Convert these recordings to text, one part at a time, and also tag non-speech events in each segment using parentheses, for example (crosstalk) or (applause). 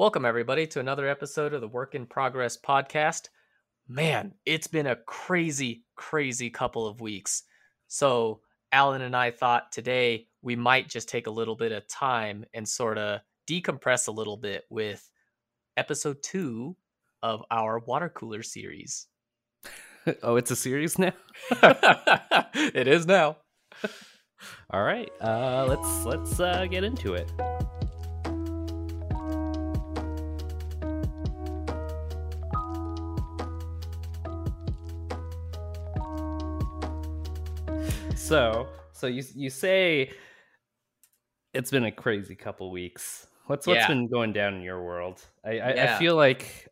Welcome, everybody, to another episode of the Work in Progress podcast. Man, it's been a crazy, crazy couple of weeks. So, Alan and I thought today we might just take a little bit of time and sort of decompress a little bit with episode two of our water cooler series. (laughs) oh, it's a series now. (laughs) it is now. (laughs) All right, uh, let's let's uh, get into it. So, so you you say it's been a crazy couple weeks. What's what's Yeah. been going down in your world? I I, I feel like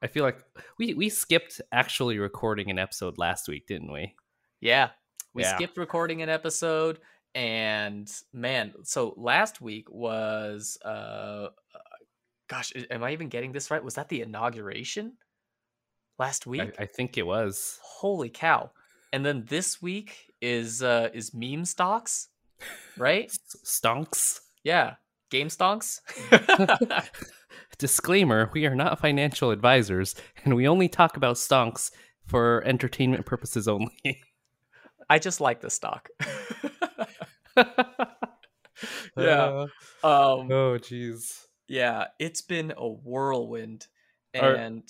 I feel like we we skipped actually recording an episode last week, didn't we? Yeah. We Yeah. skipped recording an episode and man, so last week was uh uh, gosh, am I even getting this right? Was that the inauguration? Last week? I, I think it was. Holy cow. And then this week is uh is meme stocks, right? (laughs) Stonks. Yeah. Game stonks. (laughs) Disclaimer: We are not financial advisors, and we only talk about stonks for entertainment purposes only. (laughs) I just like the stock. Yeah. Uh, um oh, jeez. yeah, it's been a whirlwind. Are- And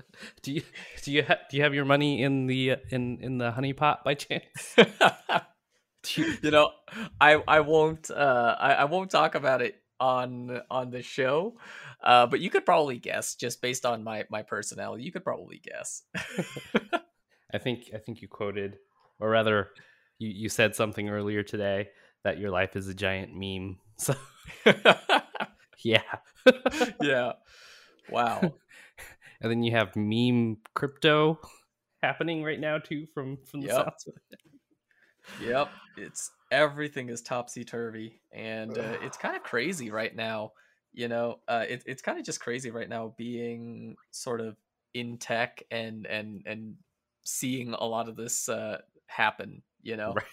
(laughs) Do you do you ha- do you have your money in the in in the honey pot by chance? (laughs) (laughs) You- you know, I I won't uh I, I won't talk about it on on the show. Uh but you could probably guess just based on my my personality. You could probably guess. I think I think you quoted, or rather, you you said something earlier today that your life is a giant meme. So yeah, yeah. Wow. And then you have meme crypto (laughs) happening right now too from from the Yep. it. Yep, it's everything is topsy turvy, and uh, it's kind of crazy right now. You know, uh, it, it's kind of just crazy right now being sort of in tech and and and seeing a lot of this uh, happen. You know, Right.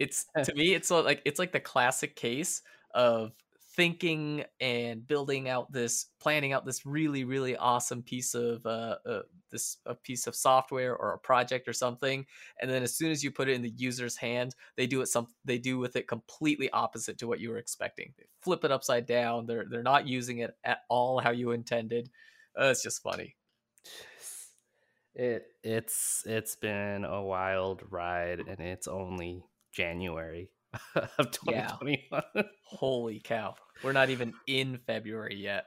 it's (laughs) to me, it's like it's like the classic case of thinking and building out this planning out this really really awesome piece of uh, uh this a piece of software or a project or something and then as soon as you put it in the user's hand they do it some they do with it completely opposite to what you were expecting. They flip it upside down they're they're not using it at all how you intended. Uh, it's just funny. It it's it's been a wild ride, and it's only January (laughs) of Yeah. 2021. holy cow we're not even in february yet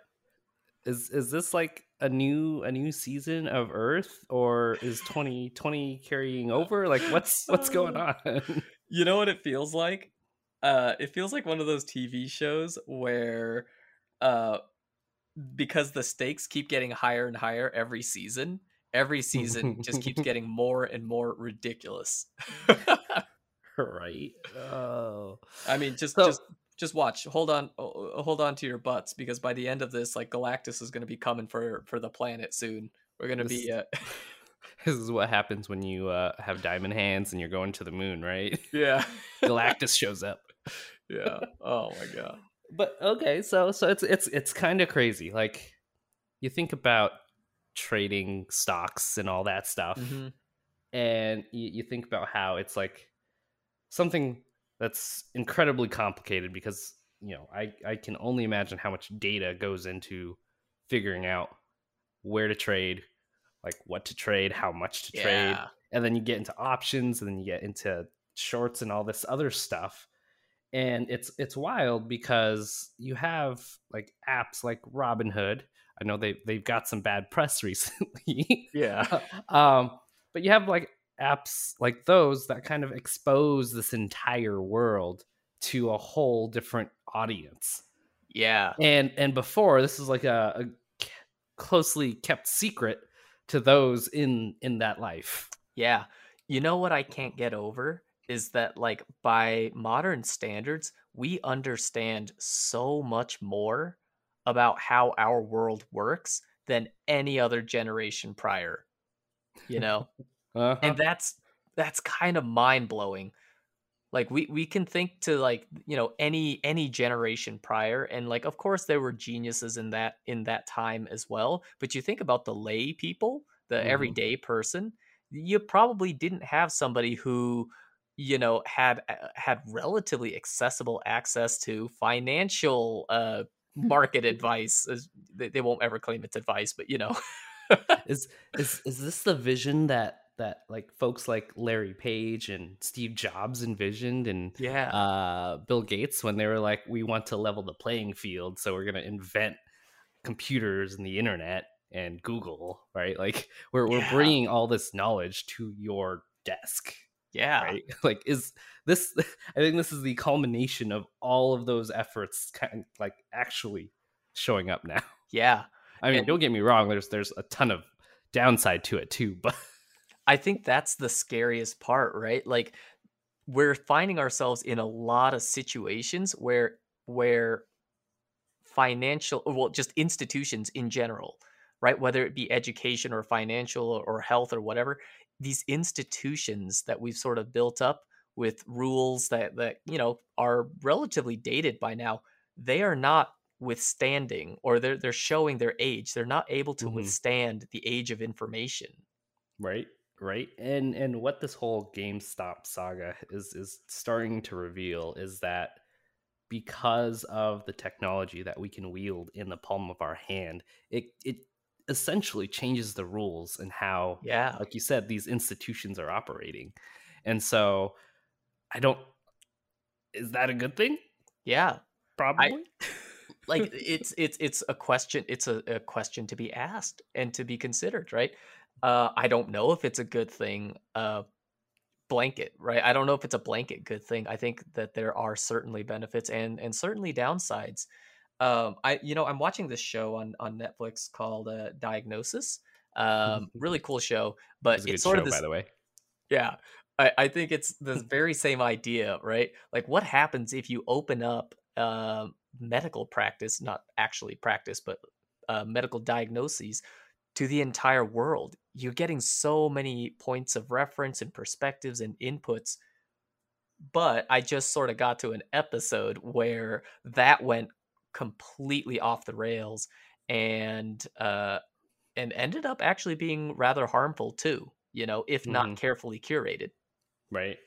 Is is this like a new a new season of Earth, or is 2020 carrying over? Like, (laughs) what's what's going on? (laughs) You know what it feels like? Uh it feels like one of those TV shows where uh because the stakes keep getting higher and higher every season, every season just keeps getting more and more ridiculous. (laughs) right. Oh. I mean, just So- just just watch. Hold on hold on to your butts because by the end of this like Galactus is going to be coming for for the planet soon. We're going to be uh, (laughs) This is what happens when you uh, have diamond hands and you're going to the moon, right? (laughs) yeah. Galactus shows up. yeah. Oh my god. But okay, so so it's it's it's kind of crazy. Like you think about trading stocks and all that stuff, Mhm. and you, you think about how it's like something that's incredibly complicated because you know I I can only imagine how much data goes into figuring out where to trade, like what to trade, how much to trade, and then you get into options and then you get into shorts and all this other stuff. And it's it's wild because you have like apps like robinhood. I know they they've got some bad press (laughs) recently. Yeah. um but you have like apps like those that kind of expose this entire world to a whole different audience Yeah. and and before this is like a closely kept secret to those in in that life Yeah. You know what I can't get over is that like by modern standards, we understand so much more about how our world works than any other generation prior. You know? (laughs) uh and that's that's kind of mind-blowing. like we we can think to like you know any any generation prior and like of course there were geniuses in that in that time as well but you think about the lay people the Mhm. everyday person you probably didn't have somebody who you know had uh, had relatively accessible access to financial uh market (laughs) advice they, they won't ever claim it's advice but you know is is is this the vision that that like folks like Larry Page and Steve Jobs envisioned and yeah uh, Bill Gates when they were like, we want to level the playing field, so we're gonna invent computers and the internet and Google, right? Like we're we're bringing all this knowledge to your desk, yeah right? (laughs) Like is this? (laughs) I think this is the culmination of all of those efforts, kind of like actually showing up now. yeah I mean, And- don't get me wrong. There's there's a ton of downside to it too, (laughs) but I think that's the scariest part, right? Like we're finding ourselves in a lot of situations where where financial well just institutions in general, right? Whether it be education or financial or, health or whatever, these institutions that we've sort of built up with rules that that you know are relatively dated by now, they are not withstanding or they're they're showing their age. They're not able to Mhm. withstand the age of information. right right? And and what this whole gamestop saga is is starting to reveal is that because of the technology that we can wield in the palm of our hand it it essentially changes the rules and how Yeah. like you said these institutions are operating. And so i don't is that a good thing? Yeah. probably. (laughs) Like it's it's it's a question it's a, a question to be asked and to be considered right uh i don't know if it's a good thing uh blanket right? I don't know if it's a blanket good thing. I think that there are certainly benefits and and certainly downsides. Um i you know i'm watching this show on on netflix called uh diagnosis. Um (laughs) really cool show but it's it's sort show of this by the way. Yeah. I, I think it's the (laughs) very same idea, right? Like what happens if you open up um medical practice, not actually practice, but uh, medical diagnoses to the entire world? You're getting so many points of reference and perspectives and inputs. But I just sort of got to an episode where that went completely off the rails and uh and ended up actually being rather harmful too you know if not Mhm. carefully curated Right.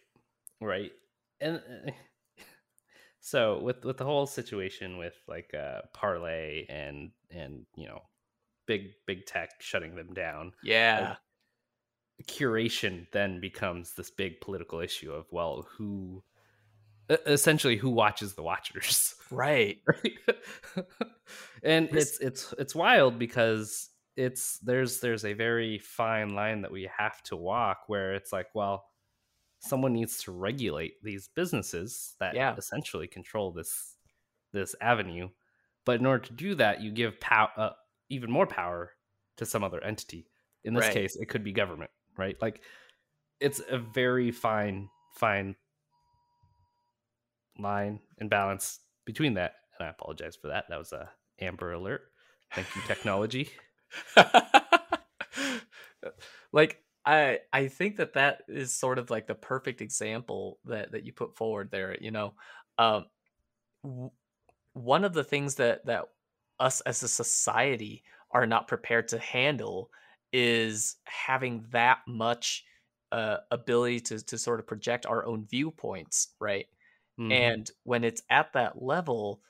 Right. And uh, (laughs) so with with the whole situation with like uh Parler and and you know big big tech shutting them down. Yeah. curation then becomes this big political issue of well who essentially who watches the watchers right. (laughs) right? And This- it's it's it's wild because it's there's there's a very fine line that we have to walk where it's like well someone needs to regulate these businesses that Yeah. essentially control this this avenue. But in order to do that you give pow- uh, even more power to some other entity. In this Right. case it could be government right? Like it's a very fine fine line and balance between that and i apologize for that. That was a amber alert. Thank you technology. (laughs) Like i i think that that is sort of like the perfect example that that you put forward there you know? Um w- one of the things that that us as a society are not prepared to handle is having that much uh, ability to to sort of project our own viewpoints right? Mhm. and when it's at that level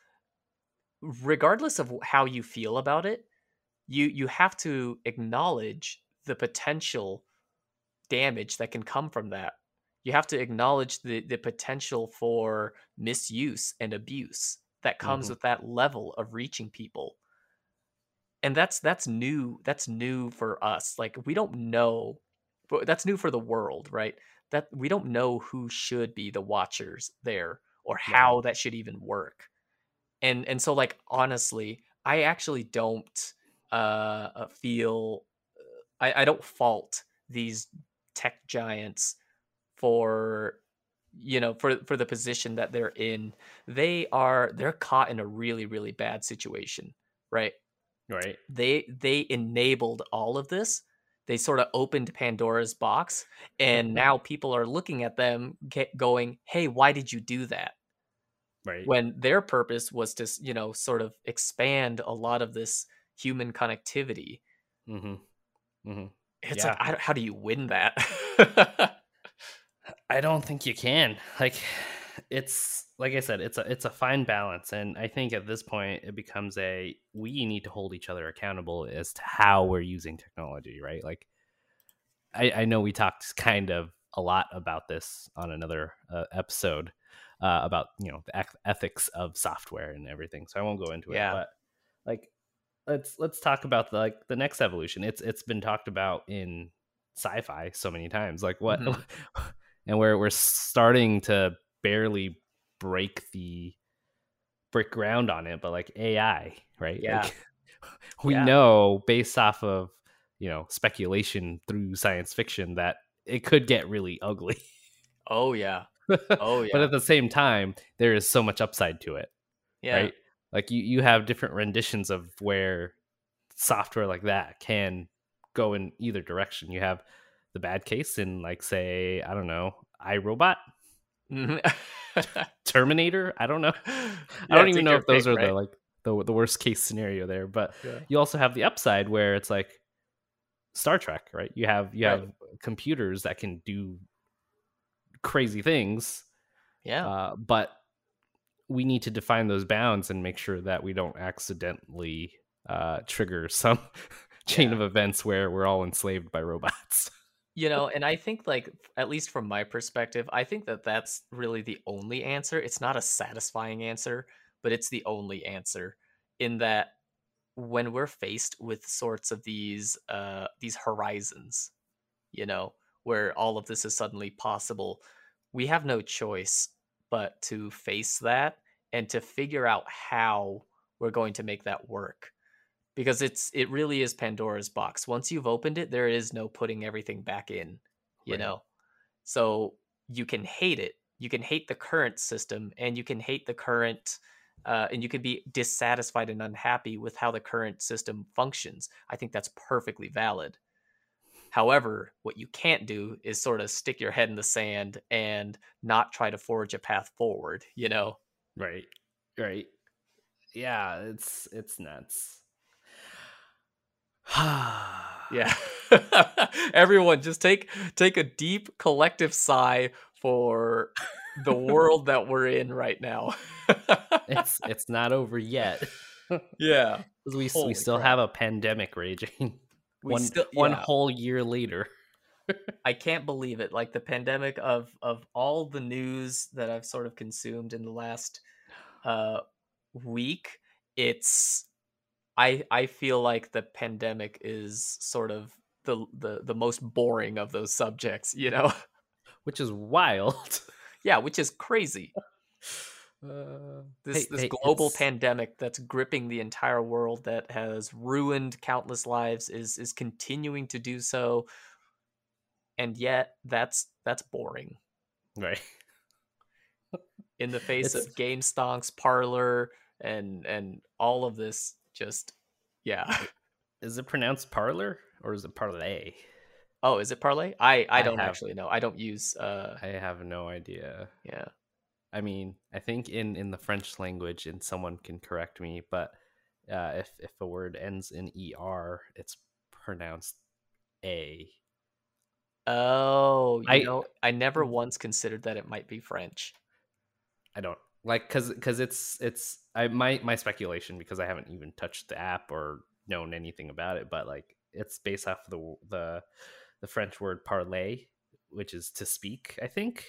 regardless of how you feel about it you you have to acknowledge the potential damage that can come from that. You have to acknowledge the the potential for misuse and abuse that comes Mhm. with that level of reaching people. And that's that's new that's new for us like we don't know but that's new for the world right? That we don't know who should be the watchers there or how that should even work. And and so like honestly i actually don't uh uh, feel uh, i i don't fault these tech giants for you know for for the position that they're in they are they're caught in a really really bad situation right right they they enabled all of this they sort of opened Pandora's box, and Mhm. now people are looking at them going, "Hey, why did you do that?" Right. When their purpose was to, you know, sort of expand a lot of this human connectivity. mm-hmm. Mm-hmm. It's Yeah. like, I, how do you win that? (laughs) I don't think you can. Like it's like I said, it's a it's a fine balance, and I think at this point it becomes a we need to hold each other accountable as to how we're using technology, right? Like I, I know we talked kind of a lot about this on another uh, episode uh, about you know the ethics of software and everything, so I won't go into it. Yeah. But like let's let's talk about the like the next evolution. It's it's been talked about in sci-fi so many times. Like what Mhm. (laughs) and we're we're starting to barely break the break ground on it, but like AI, right? Yeah. Like, (laughs) we Yeah. know based off of you know speculation through science fiction that it could get really ugly. oh yeah, (laughs) oh yeah, But at the same time, there is so much upside to it yeah, right? Like you, you have different renditions of where software like that can go in either direction. You have the bad case in like say, I don't know, iRobot, Mhm. (laughs) Terminator. I don't know. (laughs) Yeah, I don't even know if those pick, are right? the like the the worst case scenario there. But Yeah. you also have the upside where it's like Star Trek, right? You have you Right. have computers that can do crazy things Yeah, uh, but we need to define those bounds and make sure that we don't accidentally uh, trigger some (laughs) chain Yeah. of events where we're all enslaved by robots. You know and i think like at least from my perspective i think that that's really the only answer. It's not a satisfying answer but it's the only answer in that when we're faced with sorts of these uh these horizons you know where all of this is suddenly possible we have no choice but to face that and to figure out how we're going to make that work because it's it really is Pandora's box. Once you've opened it, there is no putting everything back in, you Right. know. So you can hate it. You can hate the current system and you can hate the current uh, and you can be dissatisfied and unhappy with how the current system functions. I think that's perfectly valid. However, what you can't do is sort of stick your head in the sand and not try to forge a path forward, you know? Right. Right. Yeah, it's it's nuts. (sighs) Yeah. (laughs) Everyone just take take a deep collective sigh for the world that we're in right now. (laughs) it's it's not over yet. (laughs) yeah. we Holy we still crap. have a pandemic raging. We one still one whole year later. I can't believe it. Like the pandemic of of all the news that I've sort of consumed in the last uh week, it's I I feel like the pandemic is sort of the the the most boring of those subjects, you know? (laughs) Which is wild. (laughs) yeah, which is crazy. Uh, This hey- this hey, global it's- pandemic that's gripping the entire world that has ruined countless lives is is continuing to do so. And yet that's that's boring. Right. in the (laughs) face It's- of game stonks Parler and and all of this just yeah Is it pronounced parlor or is it parlay? oh is it parlay i i I don't have- actually know i don't use uh I have no idea. yeah I mean, I think in in the French language, and someone can correct me, but uh, if if a word ends in er, it's pronounced a. oh you I- know i never once considered that it might be french I don't like because because it's it's I my my speculation because I haven't even touched the app or known anything about it, but like it's based off the the the French word parler, which is to speak. I think.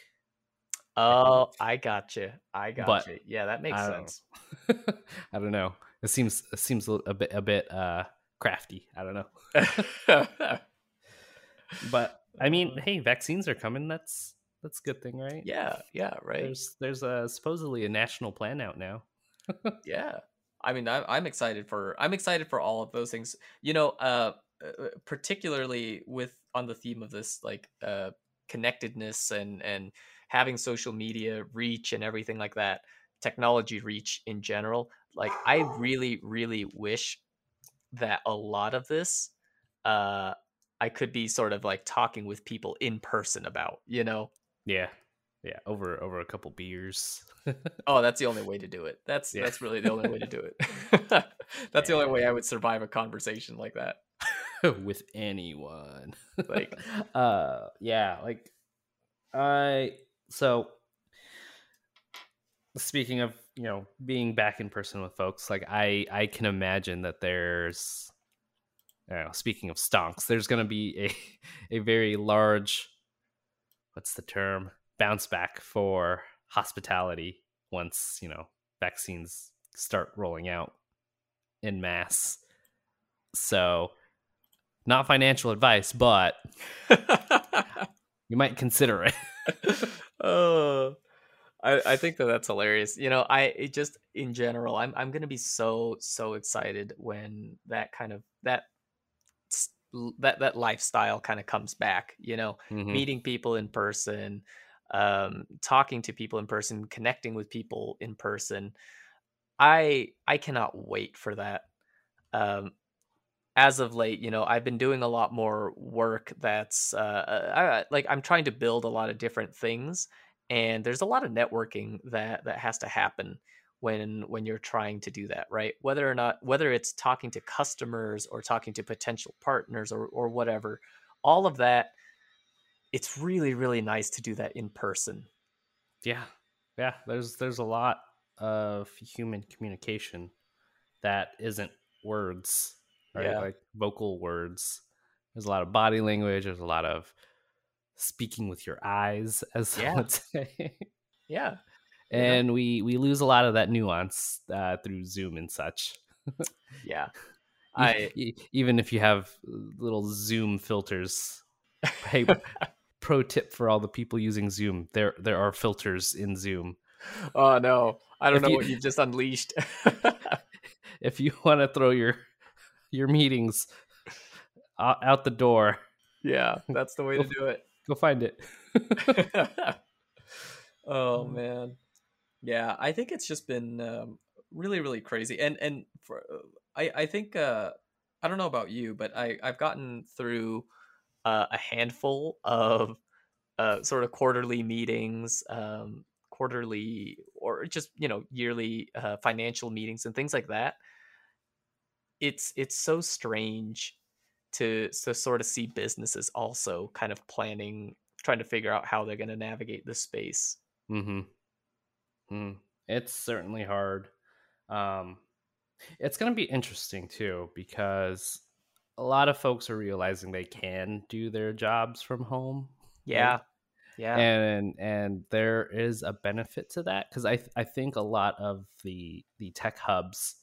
oh i got you i got But you yeah that makes I sense (laughs) I don't know. It seems it seems a bit a bit uh crafty. I don't know. (laughs) But I mean, Uh, hey, vaccines are coming. That's that's a good thing, right? yeah yeah right There's there's a supposedly a national plan out now. (laughs) yeah i mean I'm, I'm excited for i'm excited for all of those things you know uh uh, particularly with on the theme of this like uh connectedness and and having social media reach and everything like that technology reach in general like i really really wish that a lot of this uh I could be sort of like talking with people in person about, you know? Yeah. Yeah. Over over a couple beers. (laughs) oh, that's the only way to do it. That's yeah. that's really the only way to do it. (laughs) that's yeah. the only way I would survive a conversation like that. (laughs) with anyone. like uh yeah, like I so speaking of, you know, being back in person with folks, like I I can imagine that there's know, speaking of stonks, there's going to be a a very large what's the term bounce back for hospitality once you know vaccines start rolling out in mass. So, not financial advice, but (laughs) you might consider it. (laughs) oh, I, I think that that's hilarious. You know, I just in general, I'm I'm gonna be so so excited when that kind of that that that lifestyle kind of comes back you know mm-hmm. meeting people in person um talking to people in person connecting with people in person. I i cannot wait for that. Um as of late you know i've been doing a lot more work that's uh I, like i'm trying to build a lot of different things and there's a lot of networking that that has to happen when when you're trying to do that right? Whether or not whether it's talking to customers or talking to potential partners or or whatever all of that it's really really nice to do that in person. Yeah. Yeah there's there's a lot of human communication that isn't words right? Yeah. like vocal words. There's a lot of body language there's a lot of speaking with your eyes as (laughs) yeah. yeah and yeah. we we lose a lot of that nuance uh, through Zoom and such. (laughs) yeah, I even if you have little Zoom filters. Hey, (laughs) pro tip for all the people using Zoom: there there are filters in Zoom. Oh no, I don't if know you, what you've just unleashed. (laughs) if you want to throw your your meetings out the door, yeah, that's the way go, to do it. Go find it. oh man yeah, I think it's just been um, really, really crazy, and and for uh, I I think uh, I don't know about you, but I I've gotten through uh, a handful of uh, sort of quarterly meetings, um, quarterly or just you know yearly uh, financial meetings and things like that. It's it's so strange to to sort of see businesses also kind of planning, trying to figure out how they're going to navigate this space. Mm-hmm. Mm, it's certainly hard. Um, it's going to be interesting too because a lot of folks are realizing they can do their jobs from home. Yeah. Right? Yeah. And and there is a benefit to that cuz I I think a lot of the the tech hubs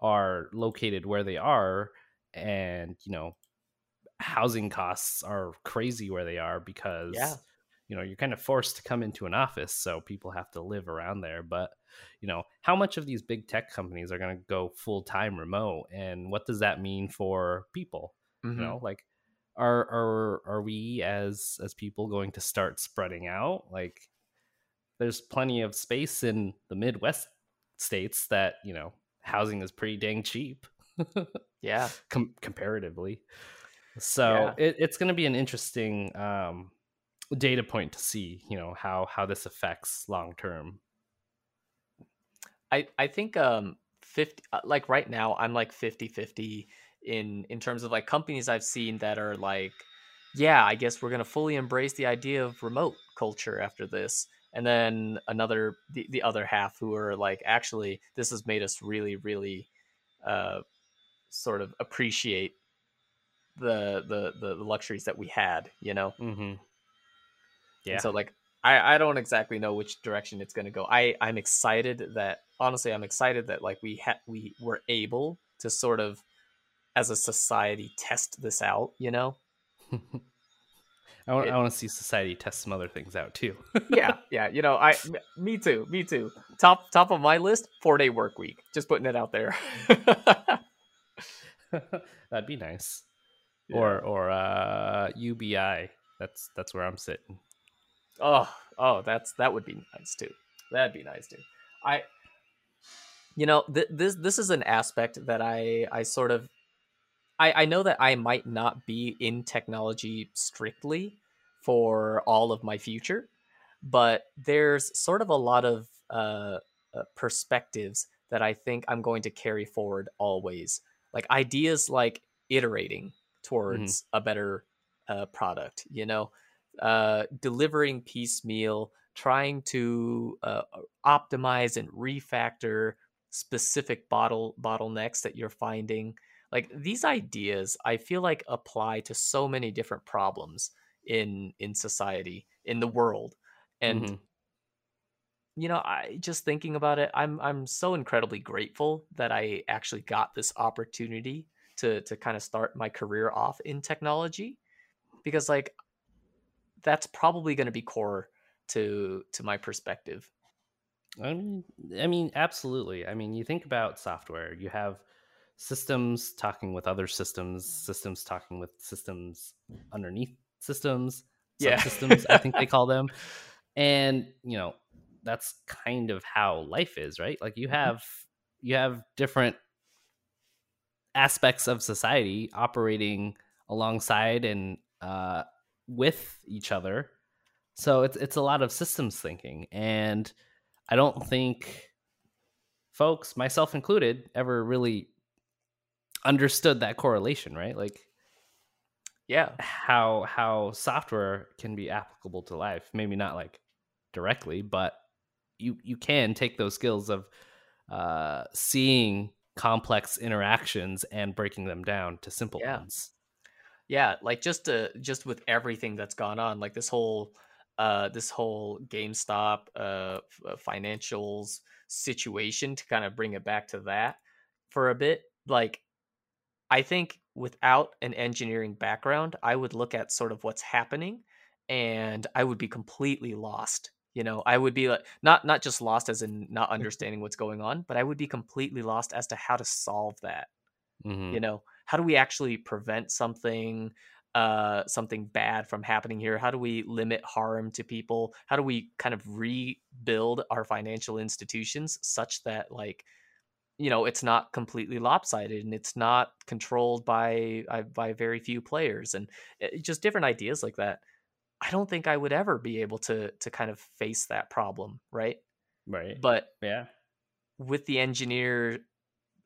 are located where they are and you know housing costs are crazy where they are because yeah you know you're kind of forced to come into an office so people have to live around there but you know how much of these big tech companies are going to go full time remote and what does that mean for people mm-hmm. you know like are are are we as as people going to start spreading out like there's plenty of space in the midwest states that you know housing is pretty dang cheap (laughs) yeah Com- comparatively so yeah. It, it's going to be an interesting um data point to see you know how how this affects long term. I i think um 50 uh, like right now i'm like 50 50 in in terms of like companies i've seen that are like yeah i guess we're going to fully embrace the idea of remote culture after this. And then another the, the other half who are like actually this has made us really really uh sort of appreciate the the the luxuries that we had you know? Mm-hmm. Yeah. And so like I I don't exactly know which direction it's going to go. I I'm excited that honestly I'm excited that like we had we were able to sort of as a society test this out, you know? (laughs) I want, it, I want to see society test some other things out too. (laughs) yeah, yeah. You know, I, me too, me too. Top, top of my list, four day work week. Just putting it out there. (laughs) That'd be nice. Yeah. Or, or uh, UBI. That's that's where I'm sitting. Oh, oh, that's that would be nice too. That'd be nice too. I, you know, th- this this is an aspect that I I sort of I, I know that I might not be in technology strictly for all of my future, but there's sort of a lot of uh, uh, perspectives that I think I'm going to carry forward always. Like ideas like iterating towards mm-hmm. a better uh, product, you know, uh, delivering piecemeal, trying to uh, optimize and refactor specific bottle bottlenecks that you're finding. Like these ideas i feel like apply to so many different problems in in society in the world. And mm-hmm. you know i just thinking about it i'm i'm so incredibly grateful that i actually got this opportunity to to kind of start my career off in technology. Because like that's probably going to be core to to my perspective I mean, I mean, absolutely. I mean, you think about software. You have systems talking with other systems, systems talking with systems underneath systems, yeah. systems. I think they call them, (laughs) and you know, that's kind of how life is, right? Like you mm-hmm. have you have different aspects of society operating alongside and uh, with each other. So it's it's a lot of systems thinking and I don't think folks, myself included, ever really understood that correlation, right? Like yeah, how how software can be applicable to life. Maybe not like directly, but you you can take those skills of uh seeing complex interactions and breaking them down to simple yeah. ones. Yeah, like just to just with everything that's gone on, like this whole uh, this whole GameStop uh, uh, financials situation to kind of bring it back to that for a bit. Like, I think without an engineering background, I would look at sort of what's happening and I would be completely lost. You know, I would be like not not just lost as in not mm-hmm. understanding what's going on, but I would be completely lost as to how to solve that. Mm-hmm. You know, how do we actually prevent something? uh, something bad from happening here? How do we limit harm to people? How do we kind of rebuild our financial institutions such that like you know it's not completely lopsided and it's not controlled by uh, by very few players and eh, just different ideas like that. I don't think I would ever be able to to kind of face that problem, right? Right. But yeah, with the engineer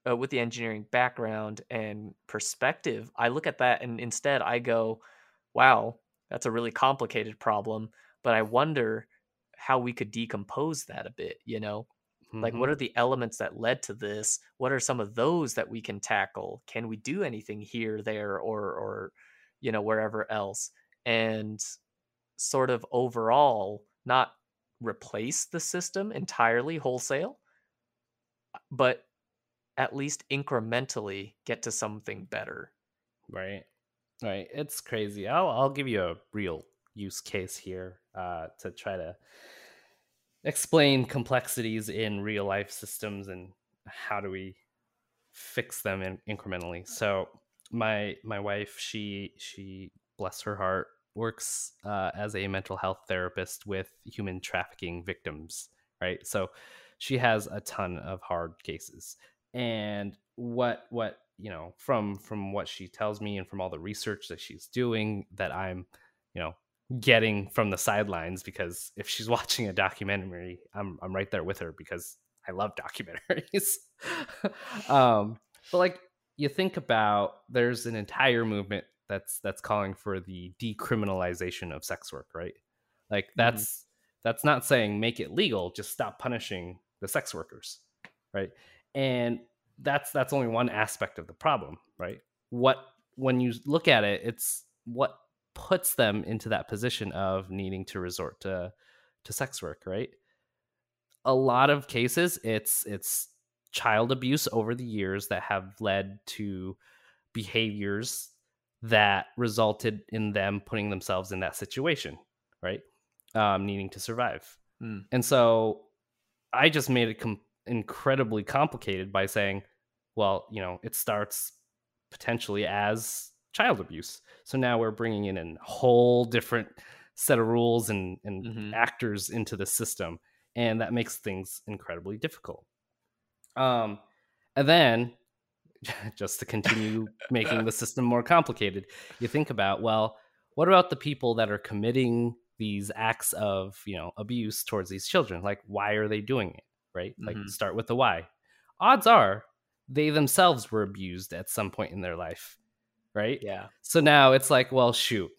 uh, with the engineering background and perspective, I look at that and instead I go, wow, that's a really complicated problem. But I wonder how we could decompose that a bit, you know? Mm-hmm. Like, what mm-hmm. are the elements that led to this? What are some of those that we can tackle? Can we do anything here, there, or, or, you know, wherever else? And sort of overall, not replace the system entirely wholesale, but at least incrementally get to something better. Right. Right. It's crazy. I'll I'll give you a real use case here uh, to try to explain complexities in real life systems and how do we fix them in, incrementally. So my my wife, she she bless her heart, works uh, as a mental health therapist with human trafficking victims. Right. So she has a ton of hard cases and what what you know from from what she tells me and from all the research that she's doing that i'm you know getting from the sidelines because if she's (laughs) watching a documentary i'm i'm right there with her because i love documentaries (laughs) um but like you think about there's an entire movement that's that's calling for the decriminalization of sex work right like mm-hmm. that's mm-hmm. that's not saying make it legal just stop punishing the sex workers right and that's that's only one aspect of the problem right? What when you look at it it's what puts them into that position of needing to resort to to sex work right? A lot of cases it's it's child abuse over the years that have led to behaviors that resulted in them putting themselves in that situation right? Um, needing to survive. Mm. and so i just made it com- incredibly complicated by saying, well, you know, it starts potentially as child abuse. So now we're bringing in a whole different set of rules and, and mm-hmm. actors into the system. And that makes things incredibly difficult. Um, and then (laughs) just to continue (laughs) making the system more complicated. You think about, well, what about the people that are committing these acts of, you know, abuse towards these children? Like, why are they doing it? Right? Like, Mhm. start with the why. Odds are they themselves were abused at some point in their life. Right? Yeah. So now it's like, well, shoot.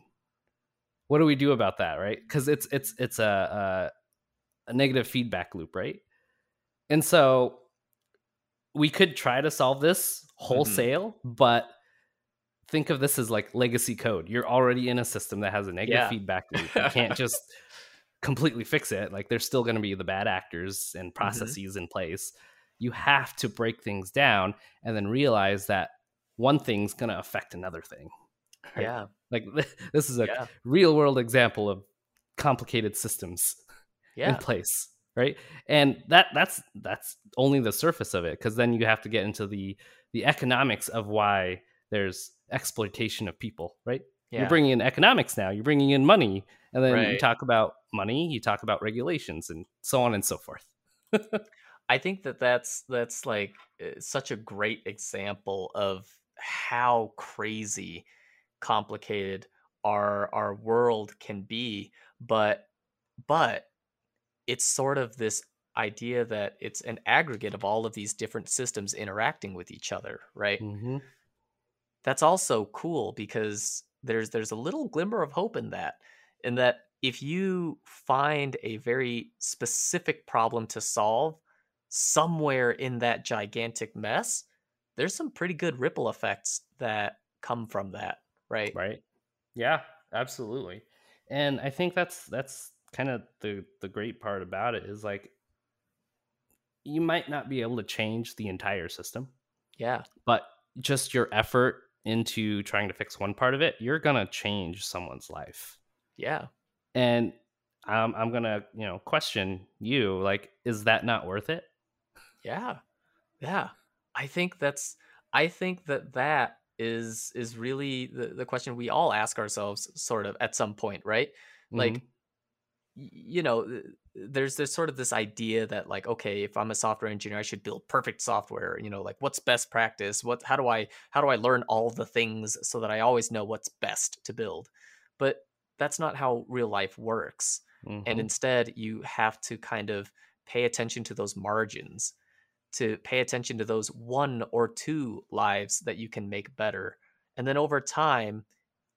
What do we do about that, right? Because it's it's it's a, a a negative feedback loop, right? And so we could try to solve this wholesale, but think of this as like legacy code. You're already in a system that has a negative Yeah. feedback loop. You can't (laughs) just completely fix it. Like there's still going to be the bad actors and mm-hmm. processes in place. You have to break things down and then realize that one thing's going to affect another thing. (laughs) right? Yeah. Like (laughs) this is a Yeah. real world example of complicated systems in place right and that that's that's only the surface of it because then you have to get into the the economics of why there's exploitation of people right Yeah. you're bringing in economics now you're bringing in money and then you talk about money you talk about regulations and so on and so forth (laughs) I think that that's that's like uh, such a great example of how crazy complicated our our world can be but but it's sort of this idea that it's an aggregate of all of these different systems interacting with each other right mm-hmm. that's also cool because there's there's a little glimmer of hope in that in that if you find a very specific problem to solve somewhere in that gigantic mess there's some pretty good ripple effects that come from that right? Right. Yeah absolutely. And i think that's that's kind of the the great part about it is like you might not be able to change the entire system yeah. but just your effort into trying to fix one part of it you're gonna change someone's life yeah and um, i'm gonna you know question you like is that not worth it Yeah. Yeah. I think that's I think that that is is really the, the question we all ask ourselves sort of at some point, right? Like Mhm. y- you know, there's this sort of this idea that like okay, if I'm a software engineer, I should build perfect software, you know, like what's best practice? What how do I how do I learn all the things so that I always know what's best to build? But that's not how real life works and Mhm. instead you have to kind of pay attention to those margins to pay attention to those one or two lives that you can make better and then over time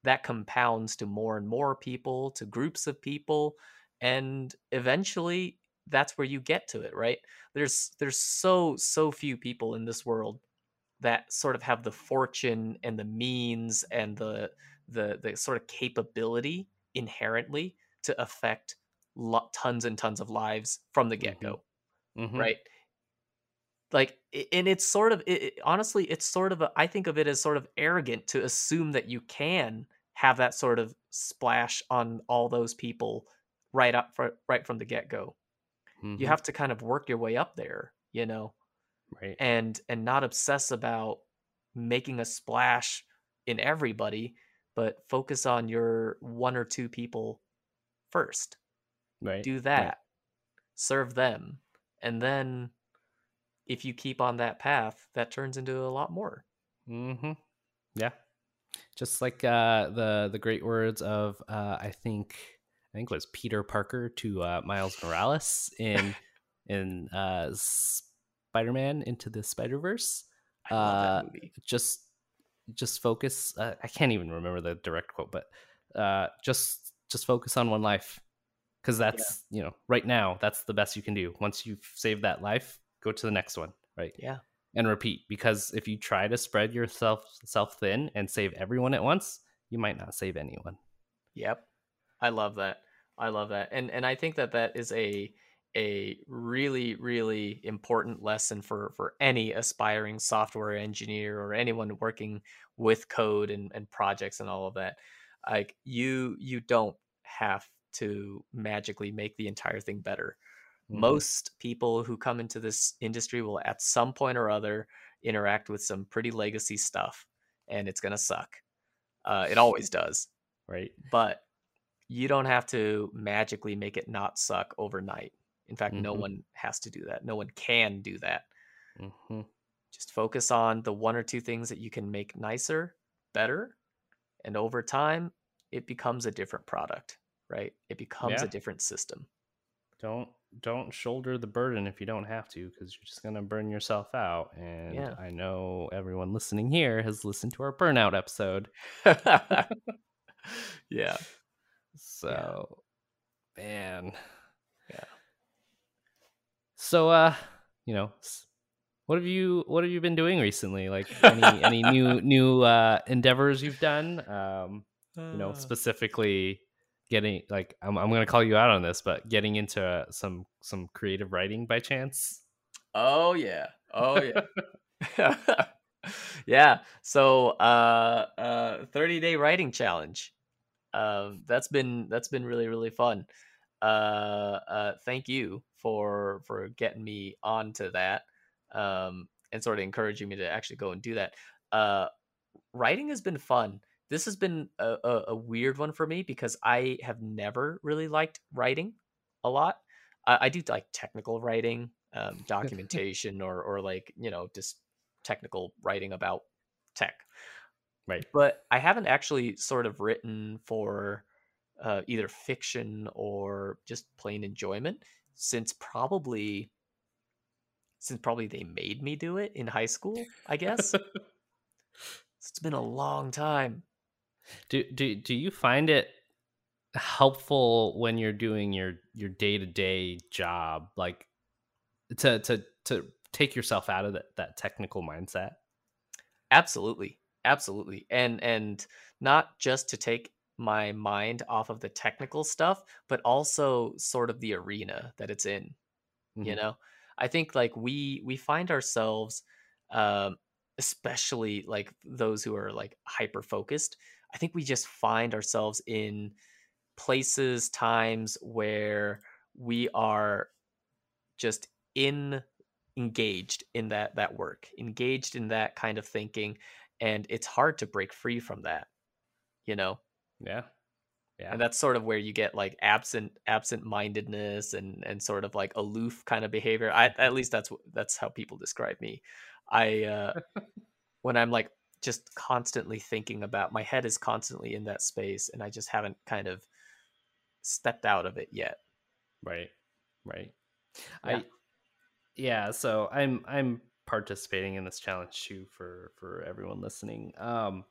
that compounds to more and more people to groups of people and eventually that's where you get to it right? There's there's so so few people in this world that sort of have the fortune and the means and the the the sort of capability inherently to affect lo- tons and tons of lives from the get go Mhm. right? Like and it's sort of it, it- honestly it's sort of a, i think of it as sort of arrogant to assume that you can have that sort of splash on all those people right up for, right from the get go Mhm. you have to kind of work your way up there you know right. and and not obsess about making a splash in everybody but focus on your one or two people first. Right do that. Serve them. And then if you keep on that path that turns into a lot more. Mm-hmm. Yeah. Just like uh, the the great words of uh, I think I think it was Peter Parker to uh, Miles Morales in (laughs) in uh, Spider Man into the Spider Verse. Uh, Just just focus. Uh, I can't even remember the direct quote, but uh, just just focus on one life because that's you know right now that's the best you can do. Once you've saved that life, go to the next one. Right yeah and repeat because if you try to spread yourself self thin and save everyone at once you might not save anyone Yep. I love that. I love that. And and I think that that is a a really really important lesson for for any aspiring software engineer or anyone working with code and and projects and all of that. Like you you don't have to magically make the entire thing better. Mhm. Most people who come into this industry will at some point or other interact with some pretty legacy stuff and it's going to suck. Uh, it always (laughs) does right but you don't have to magically make it not suck overnight. In fact, no Mhm. one has to do that. No one can do that. hmm just focus on the one or two things that you can make nicer, better, and over time it becomes a different product, right? It becomes Yeah. a different system. don't don't shoulder the burden if you don't have to because you're just gonna burn yourself out and Yeah. i know everyone listening here has listened to our burnout episode (laughs) yeah. (laughs) (laughs) so man Yeah. so uh you know what have you what have you been doing recently like (laughs) any any new new uh endeavors you've done um you know Uh, specifically getting like I'm, I'm gonna call you out on this but getting into uh, some some creative writing by chance Oh yeah. Oh yeah. (laughs) (laughs) yeah. So uh uh 30 day writing challenge. That's been that's been really really fun. Uh uh thank you for for getting me onto that. Um and sort of encouraging me to actually go and do that. Uh writing has been fun. This has been a, a, a weird one for me because I have never really liked writing a lot. I, I do like technical writing, um, (laughs) documentation, or or like you know just technical writing about tech. Right But I haven't actually sort of written for uh, either fiction or just plain enjoyment since probably since probably they made me do it in high school. I guess (laughs) it's been a long time. Do do do you find it helpful when you're doing your your day to day job, like to to to take yourself out of that that technical mindset? Absolutely. Absolutely. And and not just to take my mind off of the technical stuff, but also sort of the arena that it's in. You Mhm. know? I think like we we find ourselves um especially like those who are like hyper focused, I think we just find ourselves in places, times where we are just in engaged in that that work, engaged in that kind of thinking, and it's hard to break free from that, you know? Yeah, yeah, And that's sort of where you get like absent absent mindedness and and sort of like aloof kind of behavior. I at least that's that's how people describe me. I uh when I'm like just constantly thinking about my head is constantly in that space and I just haven't kind of stepped out of it yet. right, right. Yeah. I yeah. So I'm I'm participating in this challenge too for for everyone listening. Um,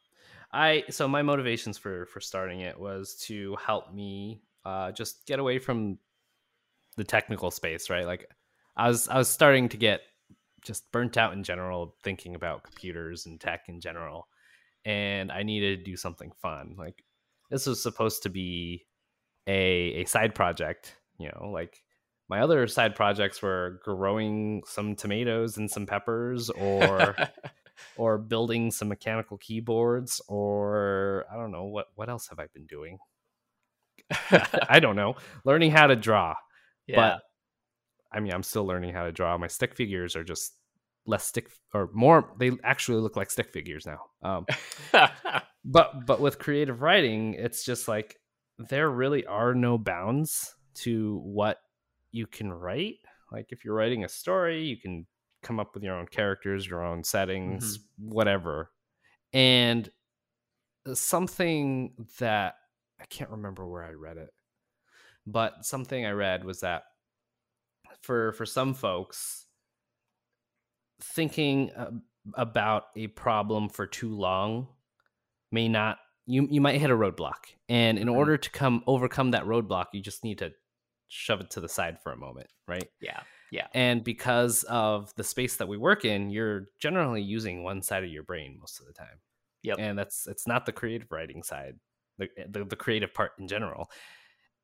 I so my motivations for for starting it was to help me uh just get away from the technical space, right? Like I was I was starting to get just burnt out in general thinking about computers and tech in general. And I needed to do something fun. Like this was supposed to be a a side project, you know, like my other side projects were growing some tomatoes and some peppers or (laughs) or building some mechanical keyboards or I don't know what what else have I been doing? (laughs) I don't know. Learning how to draw. yeah. But I mean, I'm still learning how to draw. My stick figures are just less stick or more. They actually look like stick figures now. Um, (laughs) but but with creative writing, it's just like there really are no bounds to what you can write. Like if you're writing a story, you can come up with your own characters, your own settings, whatever. And something that I can't remember where I read it, but something I read was that for for some folks thinking uh, about a problem for too long may not you you might hit a roadblock and in Mhm. order to come overcome that roadblock you just need to shove it to the side for a moment right yeah. Yeah. and because of the space that we work in you're generally using one side of your brain most of the time Yep. and that's it's not the creative writing side the, the the creative part in general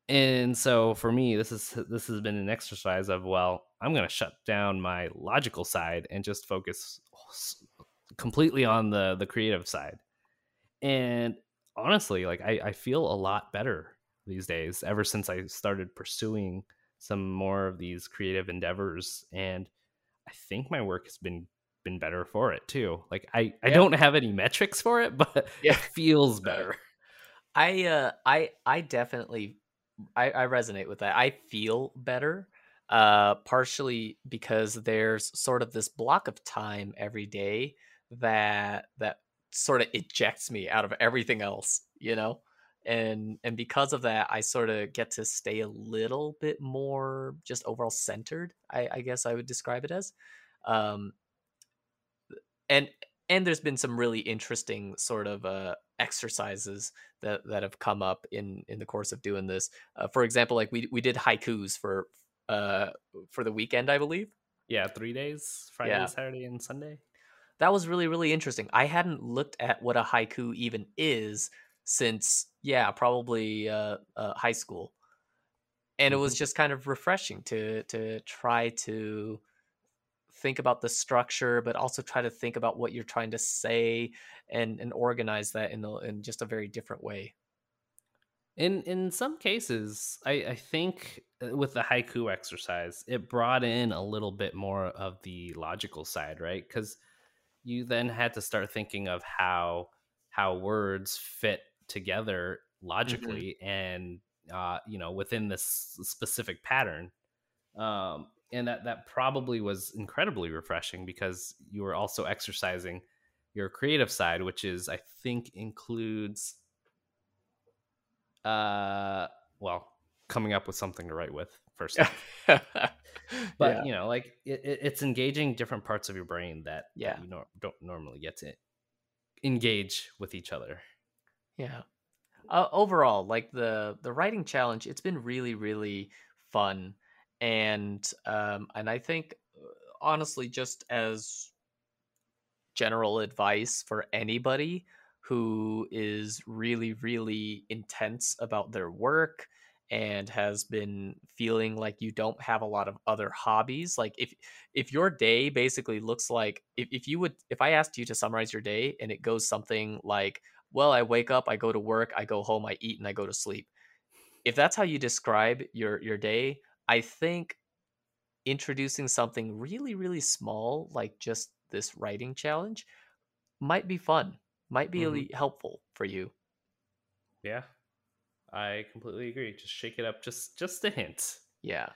and so for me this is this has been an exercise of well i'm going to shut down my logical side and just focus completely on the the creative side and honestly like i i feel a lot better these days ever since i started pursuing some more of these creative endeavors and i think my work has been been better for it too like i i Yeah. don't have any metrics for it (laughs) but Yeah. it feels better I uh I I definitely I, I resonate with that. I feel better. uh, partially because there's sort of this block of time every day that that sort of ejects me out of everything else, you know? And and because of that, I sort of get to stay a little bit more just overall centered, I, I guess I would describe it as. Um and and there's been some really interesting sort of uh exercises that that have come up in in the course of doing this. Uh, for example, like we we did haikus for uh for the weekend, I believe. Yeah, three days Friday, yeah. Saturday, and Sunday. That was really, really interesting. I hadn't looked at what a haiku even is since, yeah, probably uh, uh high school. And mm-hmm. it was mm-hmm. just kind of refreshing to to try to think about the structure, but also try to think about what you're trying to say and and organize that in a, in just a very different way. In in some cases, I, I think uh, with the haiku exercise, it brought in a little bit more of the logical side, right? Because you then had to start thinking of how how words fit together mm-hmm. logically mm-hmm. and uh, you know within this specific pattern um, and that that probably was incredibly refreshing because you were also exercising your creative side which is i think includes uh, well, coming up with something to write with first. (laughs) but yeah. you know, like it, it's engaging different parts of your brain that yeah that you no, don't normally get to engage with each other. Yeah. Uh, overall, like the the writing challenge, it's been really really fun, and um, and I think uh, honestly, just as general advice for anybody who is really, really intense about their work and has been feeling like you don't have a lot of other hobbies like if if your day basically looks like if, if you would if i asked you to summarize your day and it goes something like well i wake up i go to work i go home i eat and i go to sleep if that's how you describe your your day i think introducing something really really small like just this writing challenge might be fun might be mm-hmm. helpful for you. Yeah, I completely agree. Just shake it up, just just a hint. Yeah,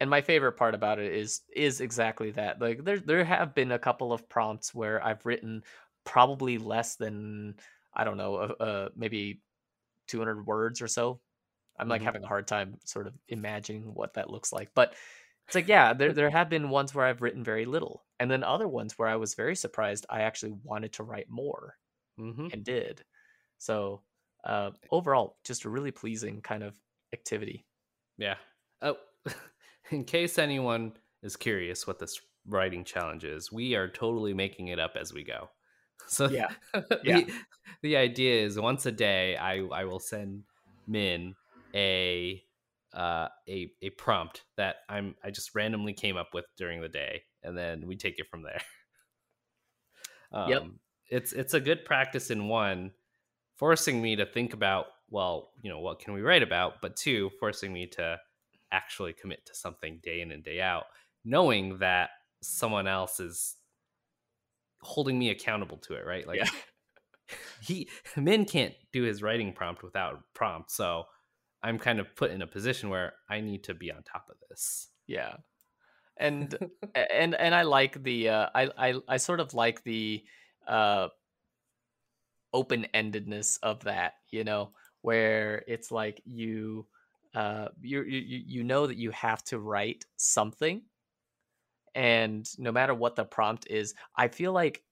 and my favorite part about it is is exactly that. Like there there have been a couple of prompts where I've written probably less than I don't know, uh, uh maybe 200 words or so. I'm like mm-hmm. having a hard time sort of imagining what that looks like, but it's like yeah, there there have been ones where I've written very little, and then other ones where I was very surprised I actually wanted to write more mm-hmm. and did. So uh, overall, just a really pleasing kind of activity. Yeah. Oh, (laughs) in case anyone is curious what this writing challenge is, we are totally making it up as we go. So yeah, (laughs) yeah. the, the idea is once a day, I I will send Min a uh, a a prompt that I'm I just randomly came up with during the day, and then we take it from there. (laughs) Um, yep it's it's a good practice in one forcing me to think about well you know what can we write about but two forcing me to actually commit to something day in and day out knowing that someone else is holding me accountable to it right? Like yeah. (laughs) he min can't do his writing prompt without prompt so i'm kind of put in a position where i need to be on top of this. Yeah. And (laughs) and and i like the uh i i, I sort of like the uh open-endedness of that you know where it's like you uh you you you know that you have to write something and no matter what the prompt is i feel like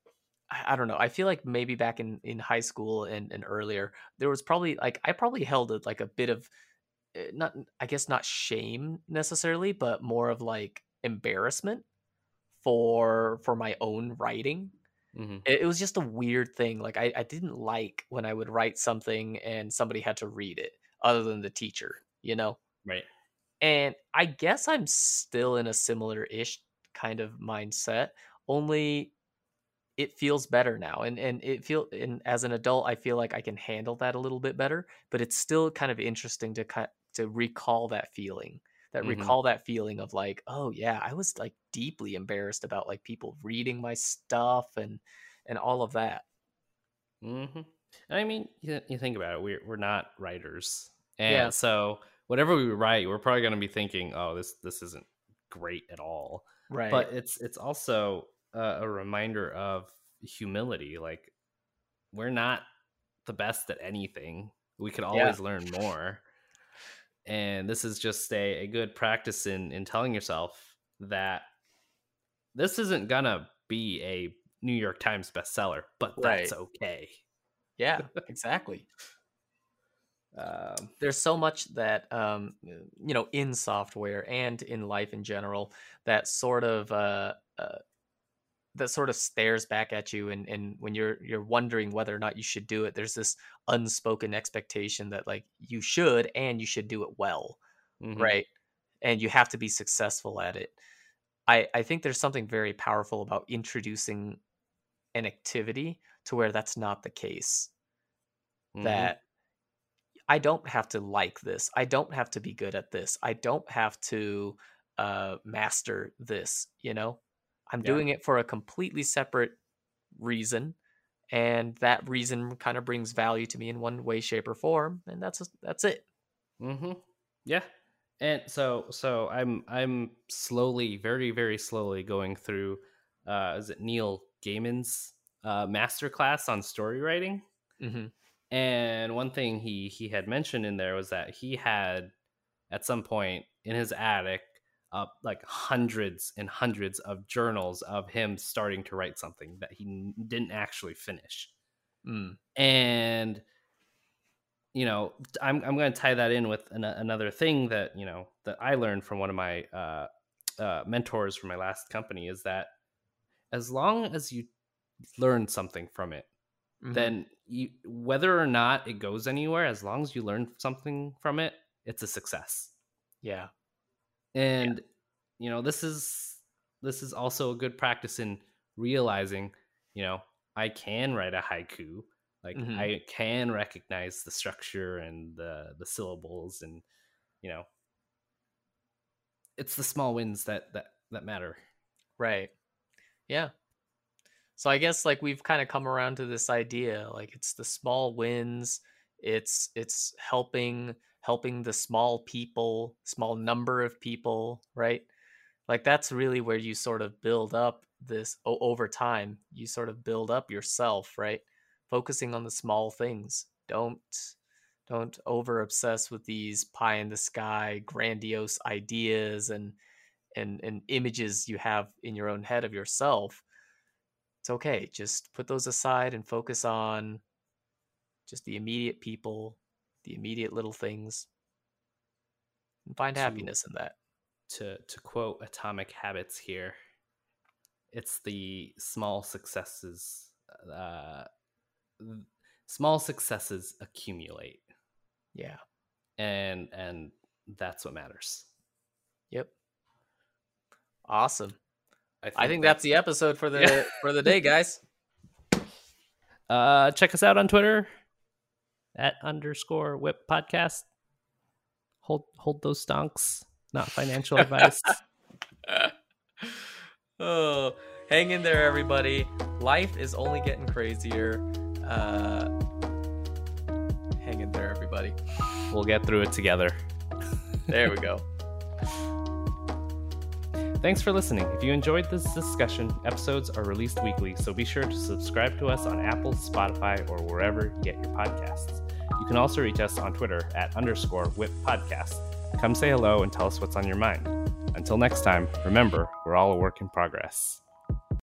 i don't know i feel like maybe back in in high school and, and earlier there was probably like i probably held it like a bit of eh, not i guess not shame necessarily but more of like embarrassment for for my own writing Mm-hmm. It, it, was just a weird thing. Like I, I didn't like when I would write something and somebody had to read it, other than the teacher. You know, right? And I guess I'm still in a similar ish kind of mindset. Only it feels better now, and and it feel and as an adult, I feel like I can handle that a little bit better. But it's still kind of interesting to cut to recall that feeling that mm-hmm. recall that feeling of like, oh yeah, I was like deeply embarrassed about like people reading my stuff and and all of that. Mm-hmm. I mean, you, you think about it, we're we're not writers, and yeah. so whatever we write, we're probably going to be thinking, oh, this this isn't great at all. Right. But it's it's also a, a reminder of humility. Like we're not the best at anything. We could always yeah. learn more. And this is just a, a good practice in in telling yourself that this isn't gonna be a New York Times bestseller, but that's right. okay. Yeah, (laughs) exactly. Um, There's so much that um, you know in software and in life in general that sort of uh, uh, that sort of stares back at you, and and when you're you're wondering whether or not you should do it, there's this unspoken expectation that like you should and you should do it well, mm-hmm. right? And you have to be successful at it. I, I think there's something very powerful about introducing an activity to where that's not the case. Mm-hmm. That I don't have to like this. I don't have to be good at this. I don't have to uh, master this. You know, I'm yeah. doing it for a completely separate reason, and that reason kind of brings value to me in one way, shape, or form, and that's that's it. Mm-hmm. Yeah, and so so I'm I'm slowly, very very slowly going through. Uh, is it Neil Gaiman's uh, masterclass on story writing. Mm-hmm. And one thing he he had mentioned in there was that he had at some point in his attic uh, like hundreds and hundreds of journals of him starting to write something that he didn't actually finish. Mm. And you know, I'm I'm going to tie that in with an, another thing that you know that I learned from one of my uh, uh, mentors from my last company is that as long as you learn something from it mm-hmm. then you, whether or not it goes anywhere as long as you learn something from it it's a success yeah and yeah. you know this is this is also a good practice in realizing you know i can write a haiku like mm-hmm. i can recognize the structure and the the syllables and you know it's the small wins that that that matter right yeah so I guess like we've kind of come around to this idea like it's the small wins, it's it's helping helping the small people, small number of people, right? Like that's really where you sort of build up this over time. You sort of build up yourself, right? Focusing on the small things. Don't don't over obsess with these pie in the sky grandiose ideas and and and images you have in your own head of yourself it's okay. Just put those aside and focus on just the immediate people, the immediate little things, and find to, happiness in that. To to quote Atomic Habits here, it's the small successes. Uh, small successes accumulate. Yeah, and and that's what matters. Yep. Awesome. I think, I think that's, that's, the episode for the yeah. (laughs) for the day, guys. (laughs) Uh, check us out on Twitter at underscore whip podcast. Hold hold those stonks. Not financial (laughs) advice. oh, hang in there, everybody. Life is only getting crazier. Uh, hang in there, everybody. We'll get through it together. there we go. Thanks for listening. If you enjoyed this discussion, episodes are released weekly, so be sure to subscribe to us on Apple, Spotify, or wherever you get your podcasts. You can also reach us on Twitter at underscore whip podcast. Come say hello and tell us what's on your mind. Until next time, remember, we're all a work in progress.